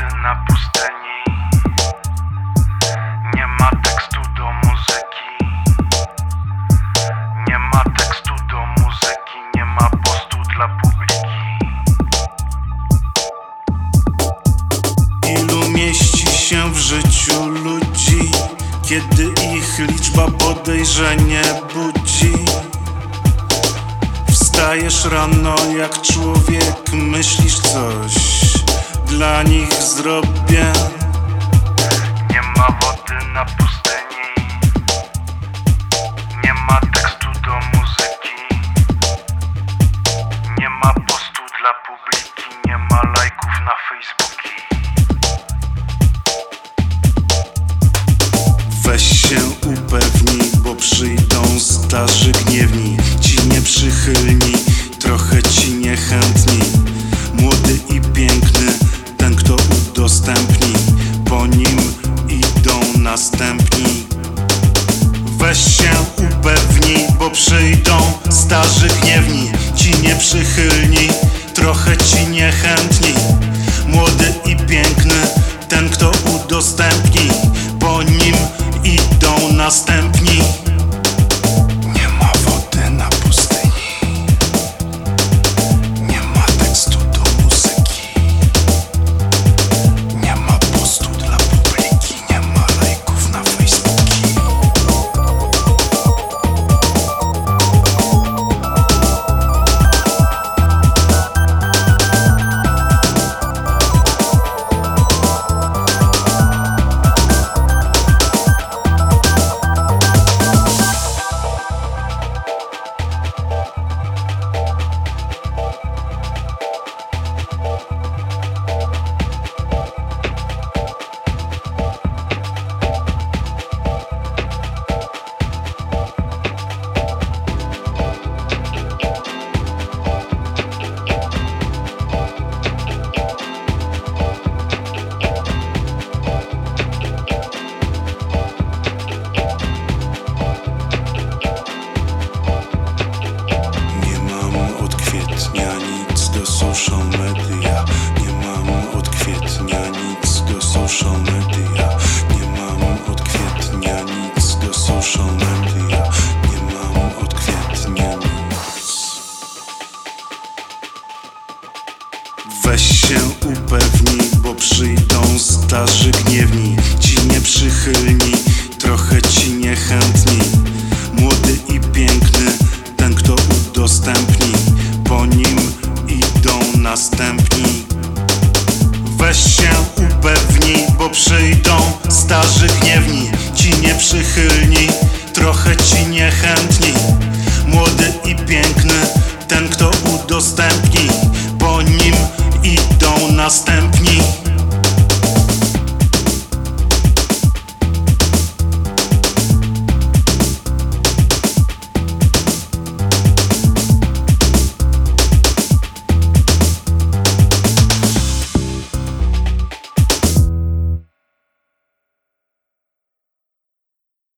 Na pustyni. Nie ma tekstu do muzyki. Nie ma tekstu do muzyki Nie ma postu dla publiki. Ilu mieści się w życiu ludzi Kiedy ich liczba podejrzenie budzi? Wstajesz rano jak człowiek, myślisz coś. Dla nich zrobię. Nie ma wody na pustyni. Nie ma tekstu do muzyki. Nie ma postu dla publiki. Nie ma lajków na Facebooki. Weź się upewnij, bo przyjdą starzy gniewni. Ci nieprzychylni, starzy gniewni Ci nieprzychylni, trochę ci niechętni. Młody i piękny, ten kto udostępni kwietnia nic do social media Nie mam od kwietnia nic do social media Nie mam od kwietnia nic do social media Nie mam od kwietnia nic. Weź się upewnij, bo przyjdą starzy gniewni. Ci nieprzychylni, pewni Bo przyjdą starzy gniewni. Ci nieprzychylni, trochę ci niechętni. Młody i piękny, ten kto udostępni Po nim idą następni.